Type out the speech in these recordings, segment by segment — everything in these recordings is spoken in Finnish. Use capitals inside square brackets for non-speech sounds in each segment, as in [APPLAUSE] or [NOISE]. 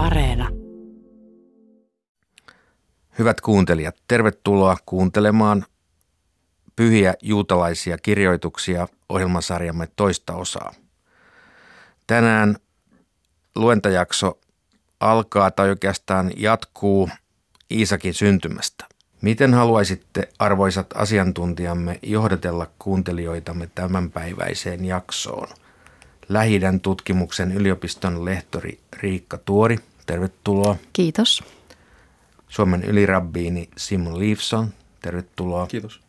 Areena. Hyvät kuuntelijat, tervetuloa kuuntelemaan pyhiä juutalaisia kirjoituksia ohjelmasarjamme toista osaa. Tänään luentajakso alkaa tai oikeastaan jatkuu Iisakin syntymästä. Miten haluaisitte, arvoisat asiantuntijamme, johdatella kuuntelijoitamme tämänpäiväiseen jaksoon? Lähidän tutkimuksen yliopiston lehtori Riikka Tuori, tervetuloa. Kiitos. Suomen ylirabbiini Simon Leifson, tervetuloa. Kiitos.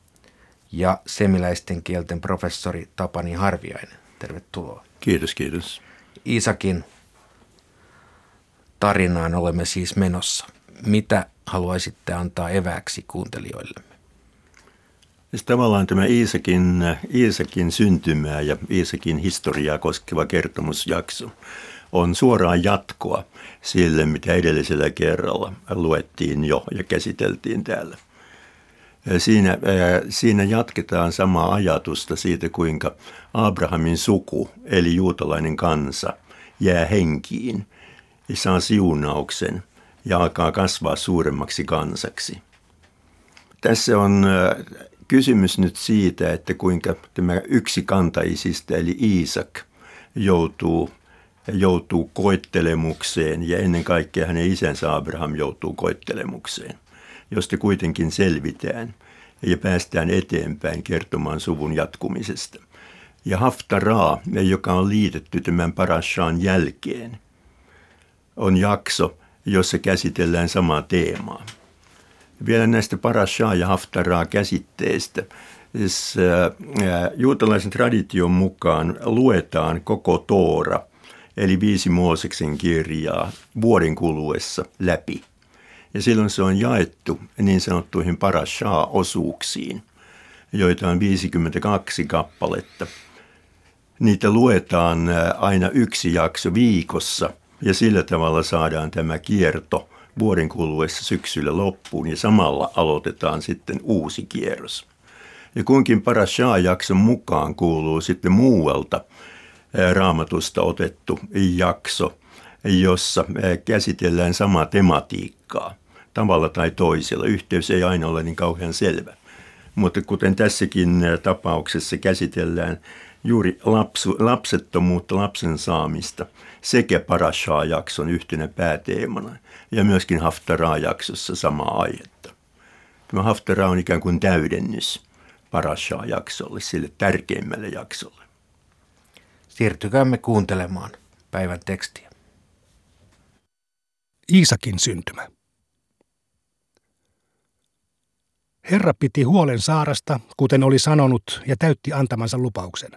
Ja semiläisten kielten professori Tapani Harviainen, tervetuloa. Kiitos, kiitos. Iisakin tarinaan olemme siis menossa. Mitä haluaisitte antaa eväksi kuuntelijoillemme? Siis tavallaan tämä Iisakin, Iisakin syntymää ja Iisakin historiaa koskeva kertomusjakso on suoraan jatkoa sille, mitä edellisellä kerralla luettiin jo ja käsiteltiin täällä. Siinä, siinä jatketaan samaa ajatusta siitä, kuinka Abrahamin suku, eli juutalainen kansa, jää henkiin ja saa siunauksen ja alkaa kasvaa suuremmaksi kansaksi. Tässä on kysymys nyt siitä, että kuinka tämä yksi kantaisista, eli Iisak, joutuu, joutuu koettelemukseen ja ennen kaikkea hänen isänsä Abraham joutuu koettelemukseen, josta kuitenkin selvitään ja päästään eteenpäin kertomaan suvun jatkumisesta. Ja Haftaraa, joka on liitetty tämän parashaan jälkeen, on jakso, jossa käsitellään samaa teemaa. Vielä näistä parashaa ja haftaraa käsitteistä. Siis, äh, juutalaisen tradition mukaan luetaan koko Toora, eli viisi Mooseksen kirjaa, vuoden kuluessa läpi. Ja silloin se on jaettu niin sanottuihin parashaa-osuuksiin, joita on 52 kappaletta. Niitä luetaan aina yksi jakso viikossa – ja sillä tavalla saadaan tämä kierto vuoden kuluessa syksyllä loppuun ja samalla aloitetaan sitten uusi kierros. Ja kunkin Parashaa-jakson mukaan kuuluu sitten muualta raamatusta otettu jakso, jossa käsitellään samaa tematiikkaa tavalla tai toisella. Yhteys ei aina ole niin kauhean selvä. Mutta kuten tässäkin tapauksessa käsitellään juuri lapsu, lapsettomuutta, lapsen saamista sekä Parashaa-jakson yhtenä pääteemana ja myöskin Haftaraa-jaksossa samaa aihetta. Tämä Haftaraa on ikään kuin täydennys Parashaa-jaksolle, sille tärkeimmälle jaksolle. Siirtykäämme kuuntelemaan päivän tekstiä. Iisakin syntymä. Herra piti huolen Saarasta, kuten oli sanonut, ja täytti antamansa lupauksen.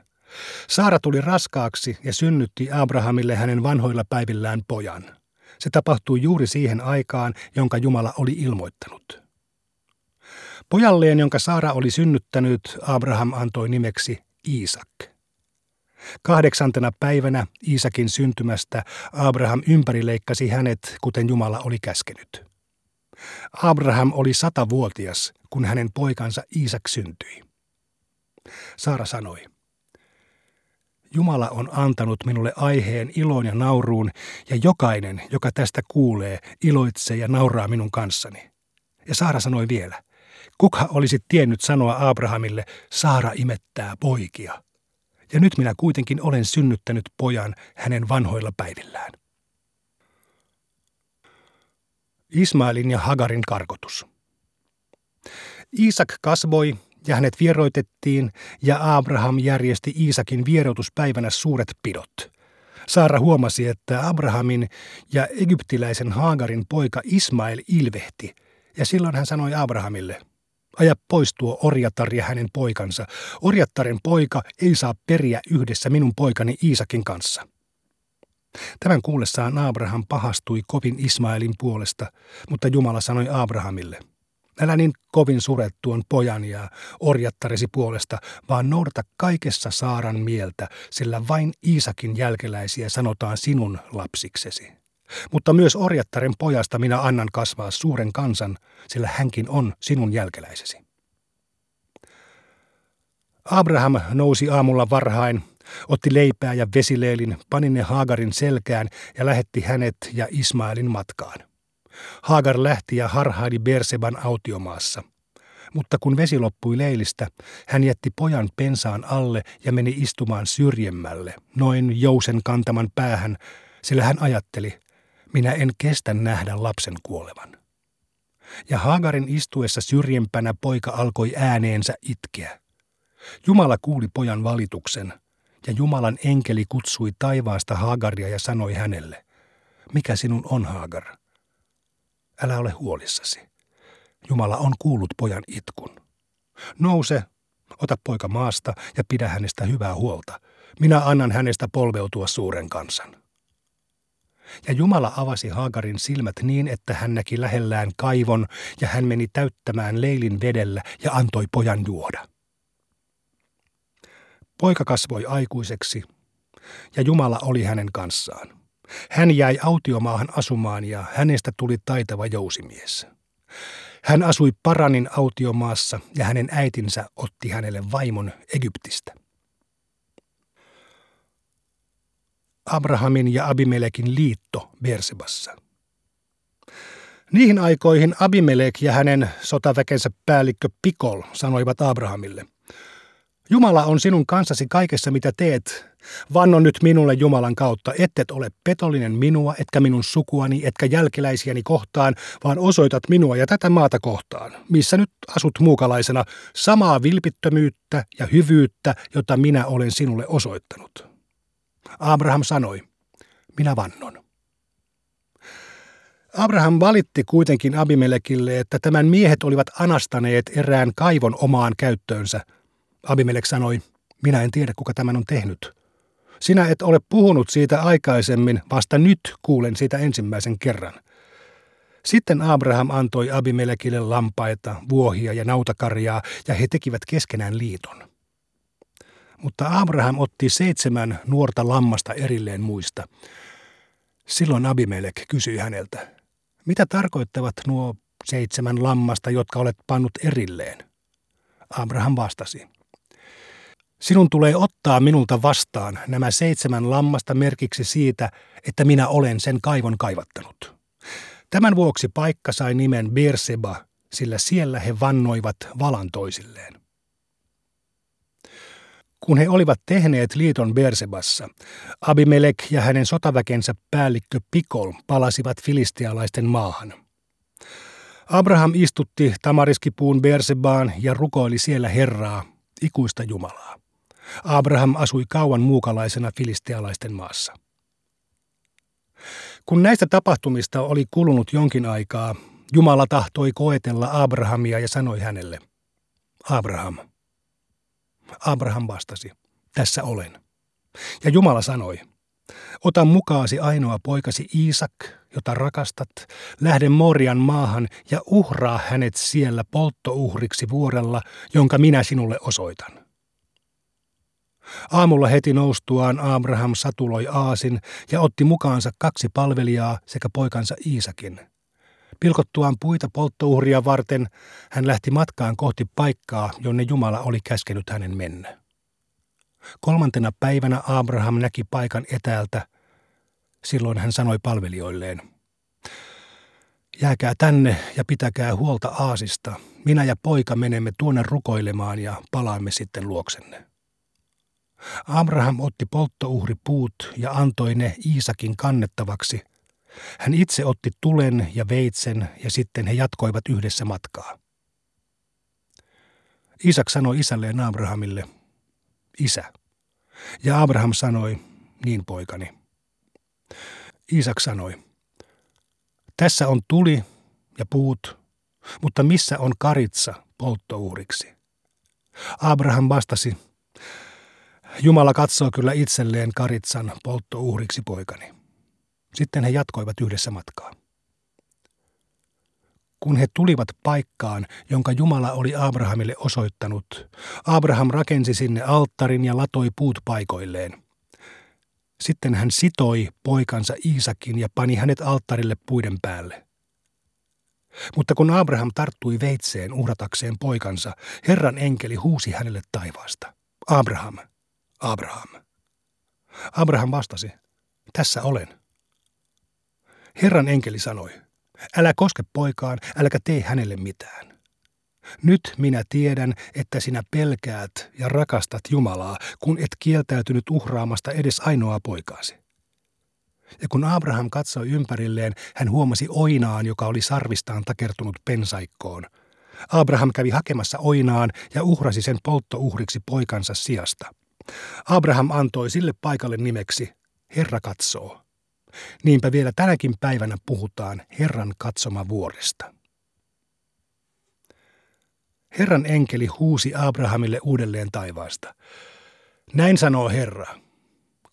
Saara tuli raskaaksi ja synnytti Abrahamille hänen vanhoilla päivillään pojan. Se tapahtui juuri siihen aikaan, jonka Jumala oli ilmoittanut. Pojalleen, jonka Saara oli synnyttänyt, Abraham antoi nimeksi Iisak. Kahdeksantena päivänä Iisakin syntymästä Abraham ympärileikkasi hänet, kuten Jumala oli käskenyt. Abraham oli satavuotias, kun hänen poikansa Iisak syntyi. Saara sanoi, Jumala on antanut minulle aiheen iloon ja nauruun, ja jokainen, joka tästä kuulee, iloitsee ja nauraa minun kanssani. Ja Saara sanoi vielä, kuka olisi tiennyt sanoa Abrahamille, Saara imettää poikia. Ja nyt minä kuitenkin olen synnyttänyt pojan hänen vanhoilla päivillään. Ismailin ja Hagarin karkotus. Iisak kasvoi ja hänet vieroitettiin, ja Abraham järjesti Iisakin vierotuspäivänä suuret pidot. Saara huomasi, että Abrahamin ja egyptiläisen Haagarin poika Ismail ilvehti, ja silloin hän sanoi Abrahamille, aja pois tuo orjatar ja hänen poikansa. Orjattaren poika ei saa periä yhdessä minun poikani Iisakin kanssa. Tämän kuullessaan Abraham pahastui kovin Ismailin puolesta, mutta Jumala sanoi Abrahamille – Älä niin kovin suret tuon pojan ja orjattaresi puolesta, vaan noudata kaikessa Saaran mieltä, sillä vain Iisakin jälkeläisiä sanotaan sinun lapsiksesi. Mutta myös orjattaren pojasta minä annan kasvaa suuren kansan, sillä hänkin on sinun jälkeläisesi. Abraham nousi aamulla varhain, Otti leipää ja vesileelin, pani ne Haagarin selkään ja lähetti hänet ja Ismailin matkaan. Haagar lähti ja harhaili Berseban autiomaassa. Mutta kun vesi loppui leilistä, hän jätti pojan pensaan alle ja meni istumaan syrjemmälle, noin jousen kantaman päähän, sillä hän ajatteli, minä en kestä nähdä lapsen kuolevan. Ja Haagarin istuessa syrjempänä poika alkoi ääneensä itkeä. Jumala kuuli pojan valituksen, ja Jumalan enkeli kutsui taivaasta Haagaria ja sanoi hänelle, mikä sinun on Haagar? Älä ole huolissasi. Jumala on kuullut pojan itkun. Nouse, ota poika maasta ja pidä hänestä hyvää huolta. Minä annan hänestä polveutua suuren kansan. Ja Jumala avasi Haagarin silmät niin, että hän näki lähellään kaivon, ja hän meni täyttämään leilin vedellä ja antoi pojan juoda. Poika kasvoi aikuiseksi, ja Jumala oli hänen kanssaan. Hän jäi autiomaahan asumaan, ja hänestä tuli taitava jousimies. Hän asui Paranin autiomaassa, ja hänen äitinsä otti hänelle vaimon Egyptistä. Abrahamin ja Abimelekin liitto Bersebassa. Niihin aikoihin Abimelek ja hänen sotaväkensä päällikkö Pikol sanoivat Abrahamille, Jumala on sinun kanssasi kaikessa mitä teet. Vanno nyt minulle Jumalan kautta, ettet ole petollinen minua, etkä minun sukuani, etkä jälkeläisiäni kohtaan, vaan osoitat minua ja tätä maata kohtaan, missä nyt asut muukalaisena, samaa vilpittömyyttä ja hyvyyttä, jota minä olen sinulle osoittanut. Abraham sanoi, minä vannon. Abraham valitti kuitenkin Abimelekille, että tämän miehet olivat anastaneet erään kaivon omaan käyttöönsä. Abimelek sanoi, minä en tiedä kuka tämän on tehnyt. Sinä et ole puhunut siitä aikaisemmin, vasta nyt kuulen siitä ensimmäisen kerran. Sitten Abraham antoi Abimelekille lampaita, vuohia ja nautakarjaa, ja he tekivät keskenään liiton. Mutta Abraham otti seitsemän nuorta lammasta erilleen muista. Silloin Abimelek kysyi häneltä, mitä tarkoittavat nuo seitsemän lammasta, jotka olet pannut erilleen? Abraham vastasi, Sinun tulee ottaa minulta vastaan nämä seitsemän lammasta merkiksi siitä, että minä olen sen kaivon kaivattanut. Tämän vuoksi paikka sai nimen Beerseba, sillä siellä he vannoivat valan toisilleen. Kun he olivat tehneet liiton Bersebassa, Abimelek ja hänen sotaväkensä päällikkö Pikol palasivat filistialaisten maahan. Abraham istutti tamariskipuun Bersebaan ja rukoili siellä Herraa, ikuista Jumalaa. Abraham asui kauan muukalaisena filistialaisten maassa. Kun näistä tapahtumista oli kulunut jonkin aikaa, Jumala tahtoi koetella Abrahamia ja sanoi hänelle, Abraham. Abraham vastasi, tässä olen. Ja Jumala sanoi, ota mukaasi ainoa poikasi Iisak, jota rakastat, lähde Morian maahan ja uhraa hänet siellä polttouhriksi vuorella, jonka minä sinulle osoitan. Aamulla heti noustuaan Abraham satuloi aasin ja otti mukaansa kaksi palvelijaa sekä poikansa Iisakin. Pilkottuaan puita polttouhria varten hän lähti matkaan kohti paikkaa, jonne Jumala oli käskenyt hänen mennä. Kolmantena päivänä Abraham näki paikan etäältä. Silloin hän sanoi palvelijoilleen, Jääkää tänne ja pitäkää huolta aasista. Minä ja poika menemme tuonne rukoilemaan ja palaamme sitten luoksenne. Abraham otti polttouhripuut ja antoi ne Iisakin kannettavaksi. Hän itse otti tulen ja veitsen ja sitten he jatkoivat yhdessä matkaa. Isak sanoi isälleen Abrahamille, Isä. Ja Abraham sanoi, niin poikani. Isak sanoi, tässä on tuli ja puut, mutta missä on karitsa polttouhriksi? Abraham vastasi, Jumala katsoo kyllä itselleen Karitsan polttouhriksi poikani. Sitten he jatkoivat yhdessä matkaa. Kun he tulivat paikkaan, jonka Jumala oli Abrahamille osoittanut, Abraham rakensi sinne alttarin ja latoi puut paikoilleen. Sitten hän sitoi poikansa Iisakin ja pani hänet alttarille puiden päälle. Mutta kun Abraham tarttui veitseen uhratakseen poikansa, Herran enkeli huusi hänelle taivaasta. Abraham, Abraham. Abraham vastasi, tässä olen. Herran enkeli sanoi, älä koske poikaan, äläkä tee hänelle mitään. Nyt minä tiedän, että sinä pelkäät ja rakastat Jumalaa, kun et kieltäytynyt uhraamasta edes ainoaa poikaasi. Ja kun Abraham katsoi ympärilleen, hän huomasi oinaan, joka oli sarvistaan takertunut pensaikkoon. Abraham kävi hakemassa oinaan ja uhrasi sen polttouhriksi poikansa sijasta. Abraham antoi sille paikalle nimeksi Herra katsoo. Niinpä vielä tänäkin päivänä puhutaan Herran katsoma vuoresta. Herran enkeli huusi Abrahamille uudelleen taivaasta. Näin sanoo Herra,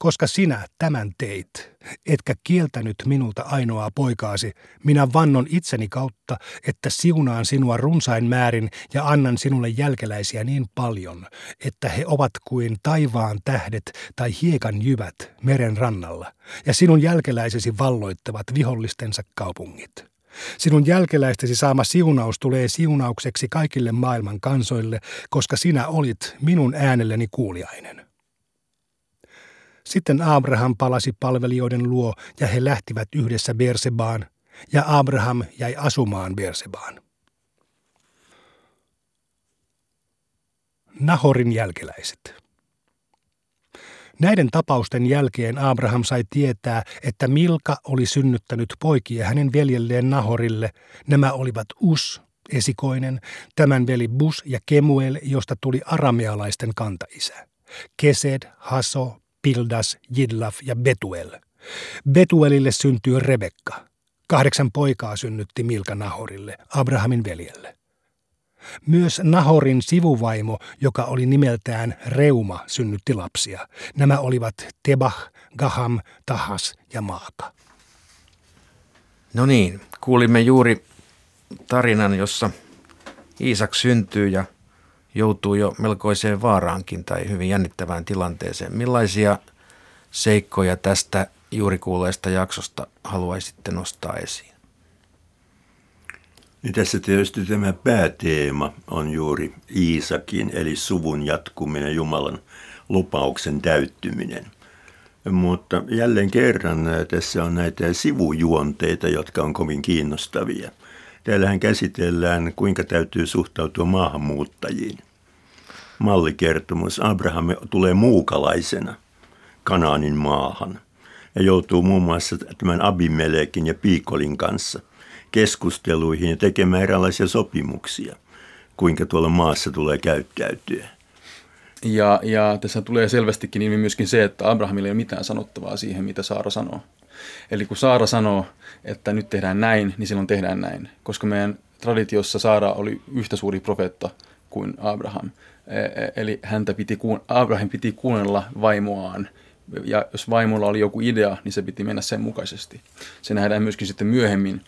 koska sinä tämän teit, etkä kieltänyt minulta ainoaa poikaasi, minä vannon itseni kautta, että siunaan sinua runsain määrin ja annan sinulle jälkeläisiä niin paljon, että he ovat kuin taivaan tähdet tai hiekan jyvät meren rannalla, ja sinun jälkeläisesi valloittavat vihollistensa kaupungit. Sinun jälkeläistesi saama siunaus tulee siunaukseksi kaikille maailman kansoille, koska sinä olit minun äänelleni kuuliainen. Sitten Abraham palasi palvelijoiden luo ja he lähtivät yhdessä Bersebaan, ja Abraham jäi asumaan Bersebaan. Nahorin jälkeläiset. Näiden tapausten jälkeen Abraham sai tietää, että Milka oli synnyttänyt poikia hänen veljelleen Nahorille. Nämä olivat Us, esikoinen, tämän veli Bus ja Kemuel, josta tuli aramealaisten kantaisä. Kesed, Haso, Pildas, Jidlaf ja Betuel. Betuelille syntyi Rebekka. Kahdeksan poikaa synnytti Milka Nahorille, Abrahamin veljelle. Myös Nahorin sivuvaimo, joka oli nimeltään Reuma, synnytti lapsia. Nämä olivat Tebah, Gaham, Tahas ja Maaka. No niin, kuulimme juuri tarinan, jossa Iisak syntyy ja joutuu jo melkoiseen vaaraankin tai hyvin jännittävään tilanteeseen. Millaisia seikkoja tästä juuri kuulleesta jaksosta haluaisitte nostaa esiin? Niin tässä tietysti tämä pääteema on juuri Iisakin, eli suvun jatkuminen, Jumalan lupauksen täyttyminen. Mutta jälleen kerran tässä on näitä sivujuonteita, jotka on kovin kiinnostavia. Täällähän käsitellään, kuinka täytyy suhtautua maahanmuuttajiin. Mallikertomus. Abraham tulee muukalaisena Kanaanin maahan ja joutuu muun muassa tämän Abimelekin ja Piikolin kanssa keskusteluihin ja tekemään erilaisia sopimuksia, kuinka tuolla maassa tulee käyttäytyä. Ja, ja tässä tulee selvästikin ilmi myöskin se, että Abrahamilla ei ole mitään sanottavaa siihen, mitä Saara sanoo. Eli kun Saara sanoo, että nyt tehdään näin, niin silloin tehdään näin. Koska meidän traditiossa Saara oli yhtä suuri profeetta kuin Abraham. E, e, eli häntä piti, Abraham piti kuunnella vaimoaan. Ja jos vaimolla oli joku idea, niin se piti mennä sen mukaisesti. Se nähdään myöskin sitten myöhemmin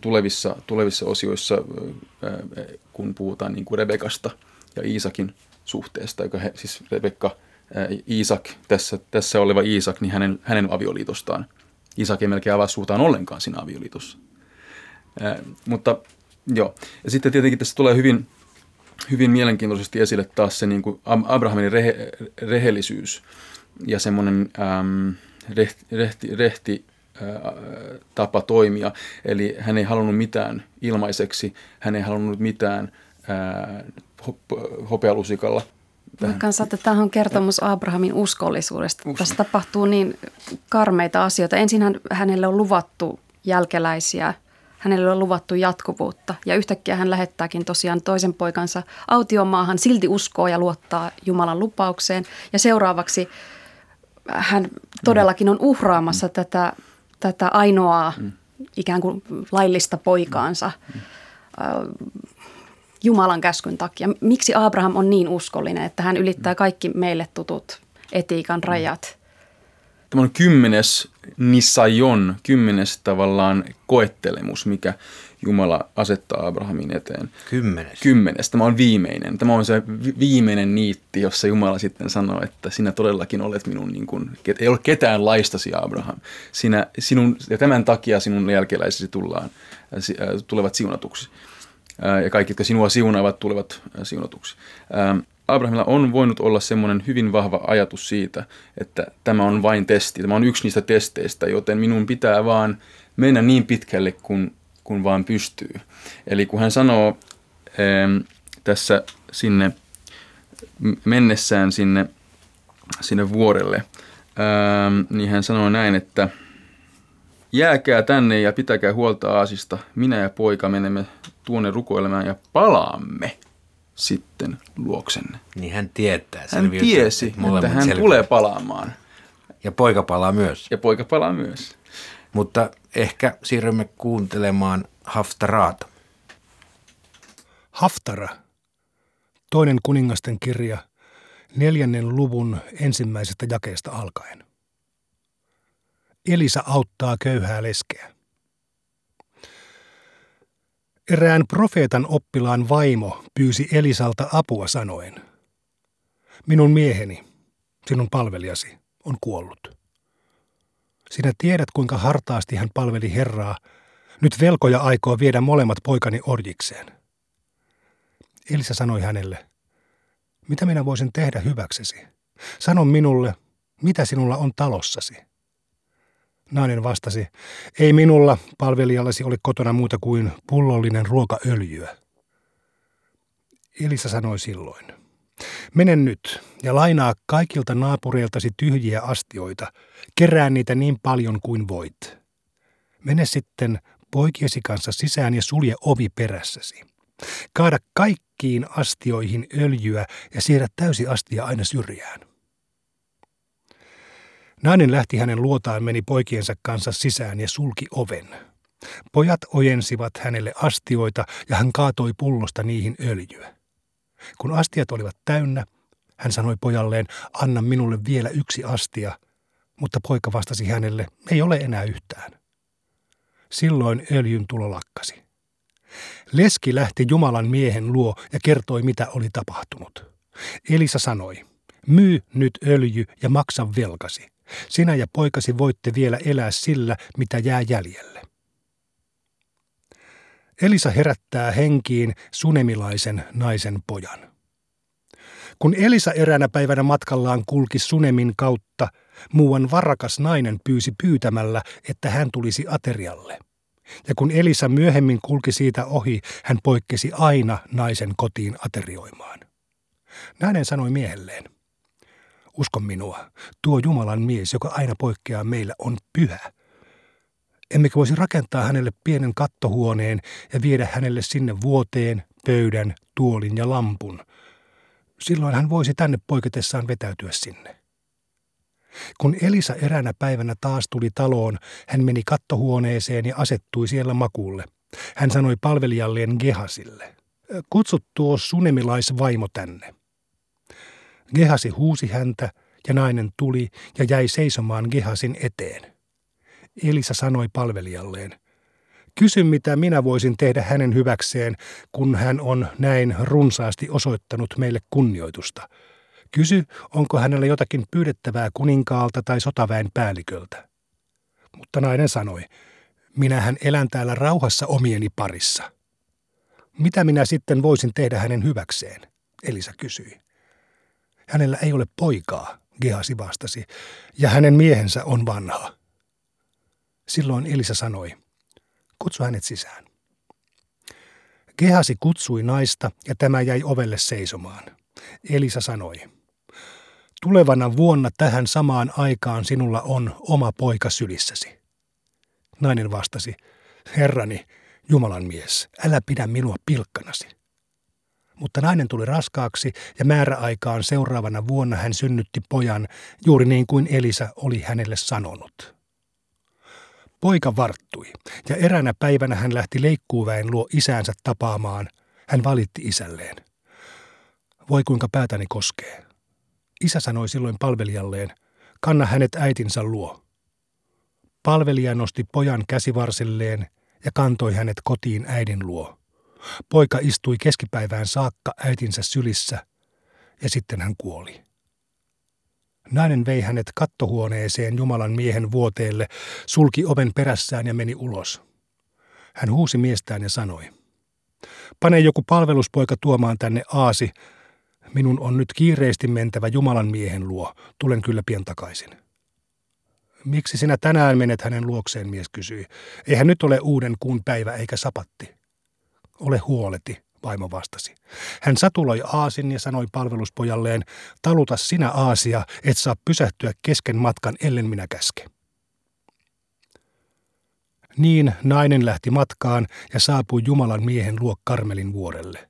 tulevissa, tulevissa osioissa, kun puhutaan niin kuin Rebekasta ja Iisakin suhteesta, joka he, siis Rebekka, Iisak, tässä, tässä oleva Iisak, niin hänen, hänen avioliitostaan. Isak ei melkein avaa suutaan ollenkaan siinä avioliitossa. Ää, mutta joo, ja sitten tietenkin tässä tulee hyvin, hyvin mielenkiintoisesti esille taas se niin kuin Abrahamin rehe, rehellisyys ja semmoinen äm, rehti, rehti, rehti tapa toimia. Eli hän ei halunnut mitään ilmaiseksi, hän ei halunnut mitään ää, hopealusikalla. Kanssa, että tämä on kertomus Abrahamin uskollisuudesta. Usko. Tässä tapahtuu niin karmeita asioita. Ensin hän, hänelle on luvattu jälkeläisiä, hänelle on luvattu jatkuvuutta ja yhtäkkiä hän lähettääkin tosiaan toisen poikansa autiomaahan, silti uskoo ja luottaa Jumalan lupaukseen. Ja seuraavaksi hän todellakin on uhraamassa tätä, tätä ainoaa mm. ikään kuin laillista poikaansa. Mm Jumalan käskyn takia. Miksi Abraham on niin uskollinen, että hän ylittää kaikki meille tutut etiikan rajat? Tämä on kymmenes nisajon, kymmenes tavallaan koettelemus, mikä Jumala asettaa Abrahamin eteen. Kymmenes. Kymmenes. Tämä on viimeinen. Tämä on se viimeinen niitti, jossa Jumala sitten sanoo, että sinä todellakin olet minun, niin kuin, ei ole ketään laistasi Abraham. Sinä, sinun, ja tämän takia sinun jälkeläisesi tullaan, tulevat siunatuksi ja kaikki, jotka sinua siunaavat, tulevat siunatuksi. Abrahamilla on voinut olla semmoinen hyvin vahva ajatus siitä, että tämä on vain testi, tämä on yksi niistä testeistä, joten minun pitää vaan mennä niin pitkälle kuin, kun vaan pystyy. Eli kun hän sanoo tässä sinne mennessään sinne, sinne vuorelle, niin hän sanoo näin, että jääkää tänne ja pitäkää huolta Aasista. Minä ja poika menemme tuonne rukoilemaan ja palaamme sitten luoksenne. Niin hän tietää. Hän tiesi, että hän selviää. tulee palaamaan. Ja poika palaa myös. Ja poika palaa myös. Mutta ehkä siirrymme kuuntelemaan Haftaraata. Haftara, toinen kuningasten kirja, neljännen luvun ensimmäisestä jakeesta alkaen. Elisa auttaa köyhää leskeä. Erään profeetan oppilaan vaimo pyysi Elisalta apua sanoen, minun mieheni, sinun palvelijasi, on kuollut. Sinä tiedät, kuinka hartaasti hän palveli Herraa. Nyt velkoja aikoo viedä molemmat poikani orjikseen. Elisa sanoi hänelle, mitä minä voisin tehdä hyväksesi? Sano minulle, mitä sinulla on talossasi? Nainen vastasi, ei minulla palvelijallasi ole kotona muuta kuin pullollinen ruokaöljyä. Elisa sanoi silloin, mene nyt ja lainaa kaikilta naapureiltasi tyhjiä astioita, kerää niitä niin paljon kuin voit. Mene sitten poikiesi kanssa sisään ja sulje ovi perässäsi. Kaada kaikkiin astioihin öljyä ja siirrä täysi astia aina syrjään. Nainen lähti hänen luotaan, meni poikiensa kanssa sisään ja sulki oven. Pojat ojensivat hänelle astioita ja hän kaatoi pullosta niihin öljyä. Kun astiat olivat täynnä, hän sanoi pojalleen, anna minulle vielä yksi astia, mutta poika vastasi hänelle, ei ole enää yhtään. Silloin öljyn tulo lakkasi. Leski lähti Jumalan miehen luo ja kertoi, mitä oli tapahtunut. Elisa sanoi, myy nyt öljy ja maksa velkasi. Sinä ja poikasi voitte vielä elää sillä, mitä jää jäljelle. Elisa herättää henkiin sunemilaisen naisen pojan. Kun Elisa eräänä päivänä matkallaan kulki Sunemin kautta, muuan varakas nainen pyysi pyytämällä, että hän tulisi aterialle. Ja kun Elisa myöhemmin kulki siitä ohi, hän poikkesi aina naisen kotiin aterioimaan. Nainen sanoi miehelleen, Usko minua, tuo Jumalan mies, joka aina poikkeaa meillä, on pyhä. Emmekö voisi rakentaa hänelle pienen kattohuoneen ja viedä hänelle sinne vuoteen, pöydän, tuolin ja lampun. Silloin hän voisi tänne poiketessaan vetäytyä sinne. Kun Elisa eräänä päivänä taas tuli taloon, hän meni kattohuoneeseen ja asettui siellä makuulle. Hän sanoi palvelijalleen Gehasille, kutsu tuo sunemilaisvaimo tänne. Gehasi huusi häntä ja nainen tuli ja jäi seisomaan Gehasin eteen. Elisa sanoi palvelijalleen, kysy mitä minä voisin tehdä hänen hyväkseen, kun hän on näin runsaasti osoittanut meille kunnioitusta. Kysy, onko hänellä jotakin pyydettävää kuninkaalta tai sotaväen päälliköltä. Mutta nainen sanoi, minähän elän täällä rauhassa omieni parissa. Mitä minä sitten voisin tehdä hänen hyväkseen? Elisa kysyi. Hänellä ei ole poikaa, Gehasi vastasi, ja hänen miehensä on vanha. Silloin Elisa sanoi, kutsu hänet sisään. Gehasi kutsui naista ja tämä jäi ovelle seisomaan. Elisa sanoi, tulevana vuonna tähän samaan aikaan sinulla on oma poika sylissäsi. Nainen vastasi, herrani, Jumalan mies, älä pidä minua pilkkanasi. Mutta nainen tuli raskaaksi ja määräaikaan seuraavana vuonna hän synnytti pojan juuri niin kuin Elisa oli hänelle sanonut. Poika varttui ja eräänä päivänä hän lähti leikkuuväen luo isäänsä tapaamaan. Hän valitti isälleen. Voi kuinka päätäni koskee. Isä sanoi silloin palvelijalleen, kanna hänet äitinsä luo. Palvelija nosti pojan käsivarsilleen ja kantoi hänet kotiin äidin luo. Poika istui keskipäivään saakka äitinsä sylissä ja sitten hän kuoli. Nainen vei hänet kattohuoneeseen Jumalan miehen vuoteelle, sulki oven perässään ja meni ulos. Hän huusi miestään ja sanoi, pane joku palveluspoika tuomaan tänne aasi, Minun on nyt kiireesti mentävä Jumalan miehen luo. Tulen kyllä pian takaisin. Miksi sinä tänään menet hänen luokseen, mies kysyi. Eihän nyt ole uuden kuun päivä eikä sapatti. Ole huoleti, vaimo vastasi. Hän satuloi aasin ja sanoi palveluspojalleen, taluta sinä aasia, et saa pysähtyä kesken matkan, ellen minä käske. Niin nainen lähti matkaan ja saapui Jumalan miehen luo Karmelin vuorelle.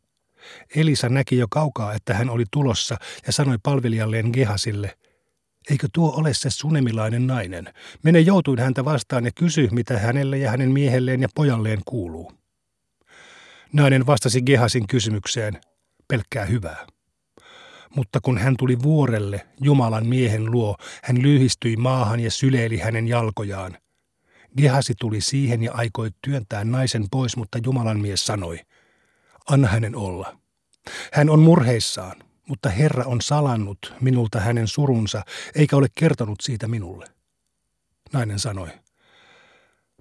Elisa näki jo kaukaa, että hän oli tulossa ja sanoi palvelijalleen Gehasille, eikö tuo ole se sunemilainen nainen? Mene joutuin häntä vastaan ja kysy, mitä hänelle ja hänen miehelleen ja pojalleen kuuluu. Nainen vastasi Gehasin kysymykseen, pelkkää hyvää. Mutta kun hän tuli vuorelle Jumalan miehen luo, hän lyhistyi maahan ja syleili hänen jalkojaan. Gehasi tuli siihen ja aikoi työntää naisen pois, mutta Jumalan mies sanoi, anna hänen olla. Hän on murheissaan, mutta Herra on salannut minulta hänen surunsa, eikä ole kertonut siitä minulle. Nainen sanoi,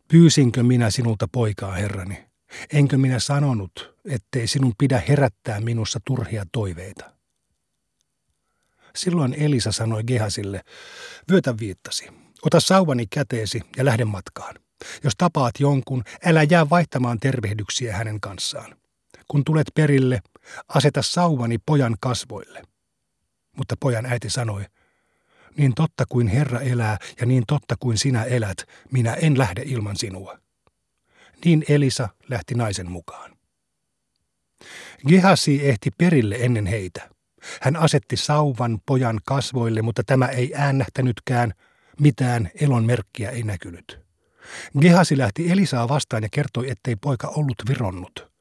pyysinkö minä sinulta poikaa, Herrani? Enkö minä sanonut, ettei sinun pidä herättää minussa turhia toiveita? Silloin Elisa sanoi Gehasille, vyötä viittasi, ota sauvani käteesi ja lähde matkaan. Jos tapaat jonkun, älä jää vaihtamaan tervehdyksiä hänen kanssaan. Kun tulet perille, aseta sauvani pojan kasvoille. Mutta pojan äiti sanoi, niin totta kuin Herra elää ja niin totta kuin sinä elät, minä en lähde ilman sinua niin Elisa lähti naisen mukaan. Gehasi ehti perille ennen heitä. Hän asetti sauvan pojan kasvoille, mutta tämä ei äännähtänytkään, mitään elon merkkiä ei näkynyt. Gehasi lähti Elisaa vastaan ja kertoi, ettei poika ollut vironnut.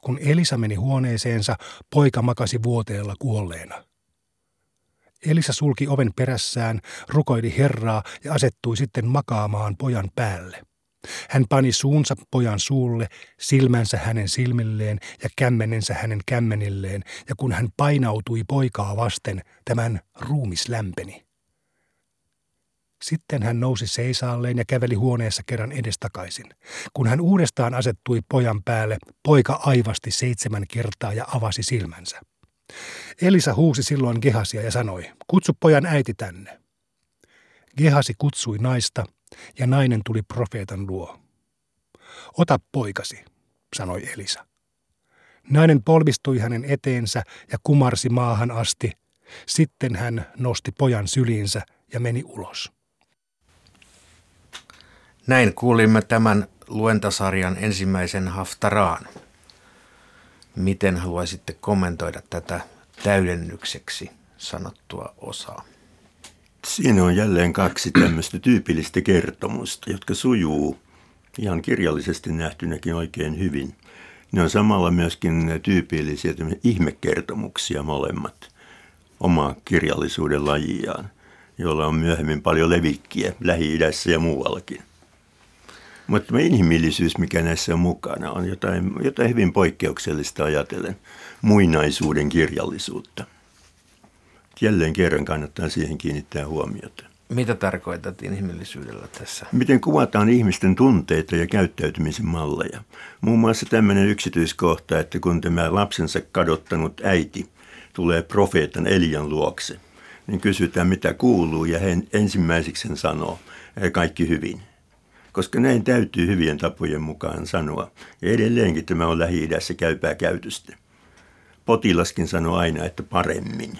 Kun Elisa meni huoneeseensa, poika makasi vuoteella kuolleena. Elisa sulki oven perässään, rukoili Herraa ja asettui sitten makaamaan pojan päälle. Hän pani suunsa pojan suulle, silmänsä hänen silmilleen ja kämmenensä hänen kämmenilleen, ja kun hän painautui poikaa vasten, tämän ruumis lämpeni. Sitten hän nousi seisaalleen ja käveli huoneessa kerran edestakaisin. Kun hän uudestaan asettui pojan päälle, poika aivasti seitsemän kertaa ja avasi silmänsä. Elisa huusi silloin Gehasia ja sanoi, kutsu pojan äiti tänne. Gehasi kutsui naista – ja nainen tuli profeetan luo. Ota poikasi, sanoi Elisa. Nainen polvistui hänen eteensä ja kumarsi maahan asti. Sitten hän nosti pojan syliinsä ja meni ulos. Näin kuulimme tämän luentasarjan ensimmäisen haftaraan. Miten haluaisitte kommentoida tätä täydennykseksi sanottua osaa? Siinä on jälleen kaksi tämmöistä tyypillistä kertomusta, jotka sujuu ihan kirjallisesti nähtynäkin oikein hyvin. Ne on samalla myöskin tyypillisiä ihmekertomuksia molemmat, oma kirjallisuuden lajiaan, jolla on myöhemmin paljon levikkiä Lähi-idässä ja muuallakin. Mutta tämä inhimillisyys, mikä näissä on mukana, on jotain, jotain hyvin poikkeuksellista ajatellen muinaisuuden kirjallisuutta – jälleen kerran kannattaa siihen kiinnittää huomiota. Mitä tarkoitat inhimillisyydellä tässä? Miten kuvataan ihmisten tunteita ja käyttäytymisen malleja. Muun muassa tämmöinen yksityiskohta, että kun tämä lapsensa kadottanut äiti tulee profeetan Elian luokse, niin kysytään mitä kuuluu ja hän ensimmäiseksi sanoo, kaikki hyvin. Koska näin täytyy hyvien tapojen mukaan sanoa. Ja edelleenkin tämä on Lähi-idässä käypää käytöstä. Potilaskin sanoo aina, että paremmin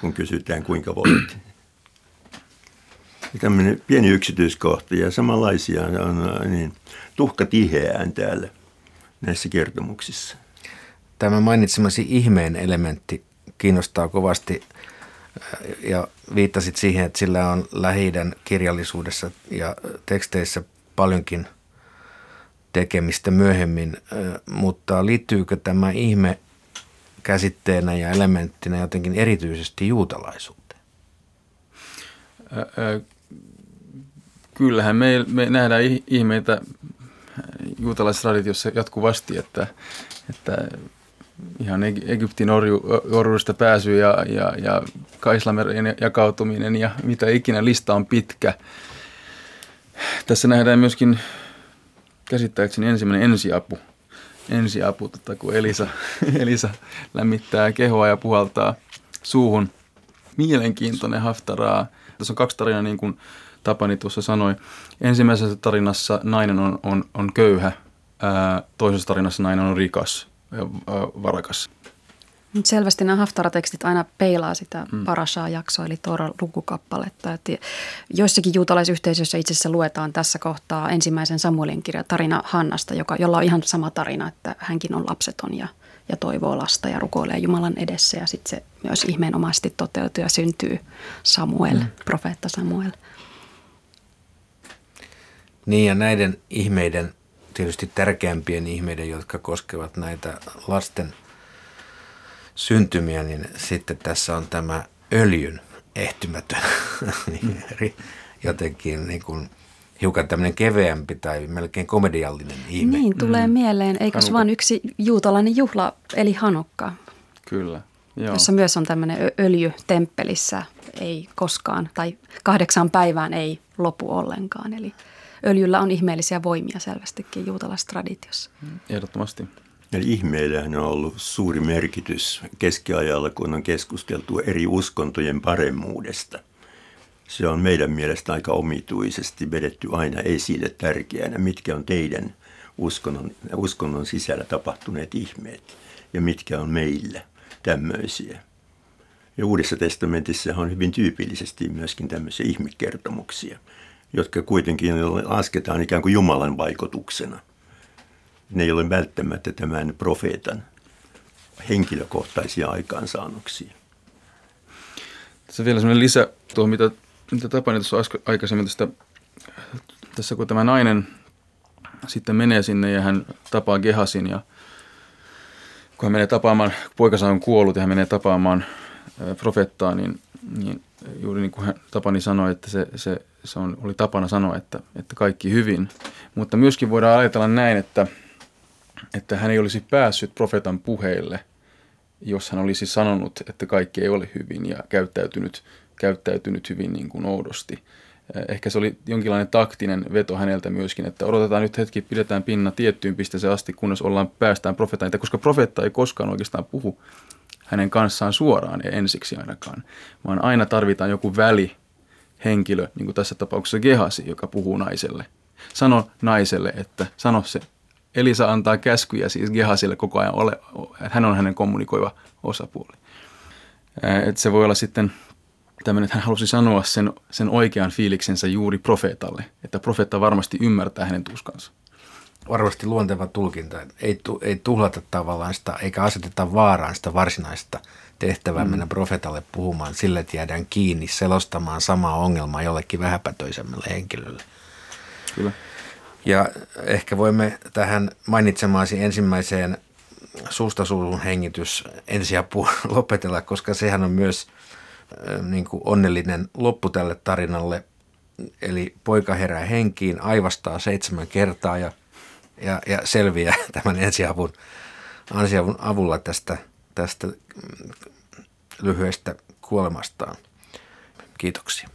kun kysytään kuinka voit. Tämmöinen pieni yksityiskohta ja samanlaisia on niin, tuhka tiheään täällä näissä kertomuksissa. Tämä mainitsemasi ihmeen elementti kiinnostaa kovasti ja viittasit siihen, että sillä on lähi kirjallisuudessa ja teksteissä paljonkin tekemistä myöhemmin, mutta liittyykö tämä ihme käsitteenä ja elementtinä jotenkin erityisesti juutalaisuuteen? Kyllähän me, me nähdään ihmeitä juutalaisraditiossa jatkuvasti, että, että ihan Egyptin orju, orjuudesta pääsy ja, ja, ja Kaislamerin jakautuminen ja mitä ikinä lista on pitkä. Tässä nähdään myöskin käsittääkseni ensimmäinen ensiapu ensiapu, tota, kun Elisa, [LAUGHS] Elisa lämmittää kehoa ja puhaltaa suuhun. Mielenkiintoinen haftaraa. Tässä on kaksi tarinaa, niin kuin Tapani tuossa sanoi. Ensimmäisessä tarinassa nainen on, on, on köyhä, ää, toisessa tarinassa nainen on rikas ja varakas. Selvästi nämä Haftara-tekstit aina peilaa sitä mm. Parashaa-jaksoa, eli Toran lukukappaletta. Että joissakin juutalaisyhteisöissä itse asiassa luetaan tässä kohtaa ensimmäisen Samuelin kirja tarina Hannasta, joka, jolla on ihan sama tarina, että hänkin on lapseton ja, ja toivoo lasta ja rukoilee Jumalan edessä. Ja sitten se myös ihmeenomaisesti toteutuu ja syntyy Samuel, mm. profeetta Samuel. Niin ja näiden ihmeiden, tietysti tärkeämpien ihmeiden, jotka koskevat näitä lasten – syntymiä, niin sitten tässä on tämä öljyn ehtymätön, [LAUGHS] niin jotenkin niin kuin hiukan tämmöinen keveämpi tai melkein komediallinen ihme. Niin, tulee mm. mieleen. Eikös vain yksi juutalainen juhla, eli Hanukka? Kyllä. Joo. Jossa myös on tämmöinen öljy temppelissä, ei koskaan, tai kahdeksan päivään ei lopu ollenkaan. Eli öljyllä on ihmeellisiä voimia selvästikin juutalastraditiossa. Ehdottomasti. Eli ihmeillähän on ollut suuri merkitys keskiajalla, kun on keskusteltu eri uskontojen paremmuudesta. Se on meidän mielestä aika omituisesti vedetty aina esille tärkeänä, mitkä on teidän uskonnon, uskonnon sisällä tapahtuneet ihmeet ja mitkä on meillä tämmöisiä. Ja Uudessa testamentissa on hyvin tyypillisesti myöskin tämmöisiä ihmekertomuksia, jotka kuitenkin lasketaan ikään kuin Jumalan vaikutuksena – ne ei ole välttämättä tämän profeetan henkilökohtaisia aikaansaannoksia. Tässä vielä sellainen lisä tuo, mitä, mitä Tapani tuossa aikaisemmin tästä, tässä kun tämä nainen sitten menee sinne ja hän tapaa Gehasin ja kun hän menee tapaamaan, poikansa on kuollut ja hän menee tapaamaan profettaa, niin, niin juuri niin kuin hän, Tapani sanoi, että se, se, se on, oli tapana sanoa, että, että kaikki hyvin. Mutta myöskin voidaan ajatella näin, että – että hän ei olisi päässyt profeetan puheille, jos hän olisi sanonut, että kaikki ei ole hyvin ja käyttäytynyt, käyttäytynyt hyvin niin kuin oudosti. Eh, ehkä se oli jonkinlainen taktinen veto häneltä myöskin, että odotetaan nyt hetki, pidetään pinna tiettyyn pisteeseen asti, kunnes ollaan päästään profeetaan, koska profeetta ei koskaan oikeastaan puhu hänen kanssaan suoraan ja ensiksi ainakaan, vaan aina tarvitaan joku väli henkilö, niin kuin tässä tapauksessa Gehasi, joka puhuu naiselle. Sano naiselle, että sano se Elisa antaa käskyjä siis Gehasille koko ajan, ole, hän on hänen kommunikoiva osapuoli. Et se voi olla sitten tämmöinen, että hän halusi sanoa sen, sen oikean fiiliksensä juuri profeetalle, että profeetta varmasti ymmärtää hänen tuskansa. Varmasti luonteva tulkinta. Ei, tu, ei tuhlata tavallaan sitä, eikä aseteta vaaraan sitä varsinaista tehtävää mm. mennä profeetalle puhumaan. Sille että jäädään kiinni selostamaan samaa ongelmaa jollekin vähäpätöisemmälle henkilölle. Kyllä. Ja ehkä voimme tähän mainitsemaasi ensimmäiseen suusta suuhun hengitys ensiapu [LAUGHS] lopetella, koska sehän on myös niin kuin onnellinen loppu tälle tarinalle. Eli poika herää henkiin, aivastaa seitsemän kertaa ja, ja, ja selviää [LAUGHS] tämän ensiavun, ensiavun avulla tästä, tästä lyhyestä kuolemastaan. Kiitoksia.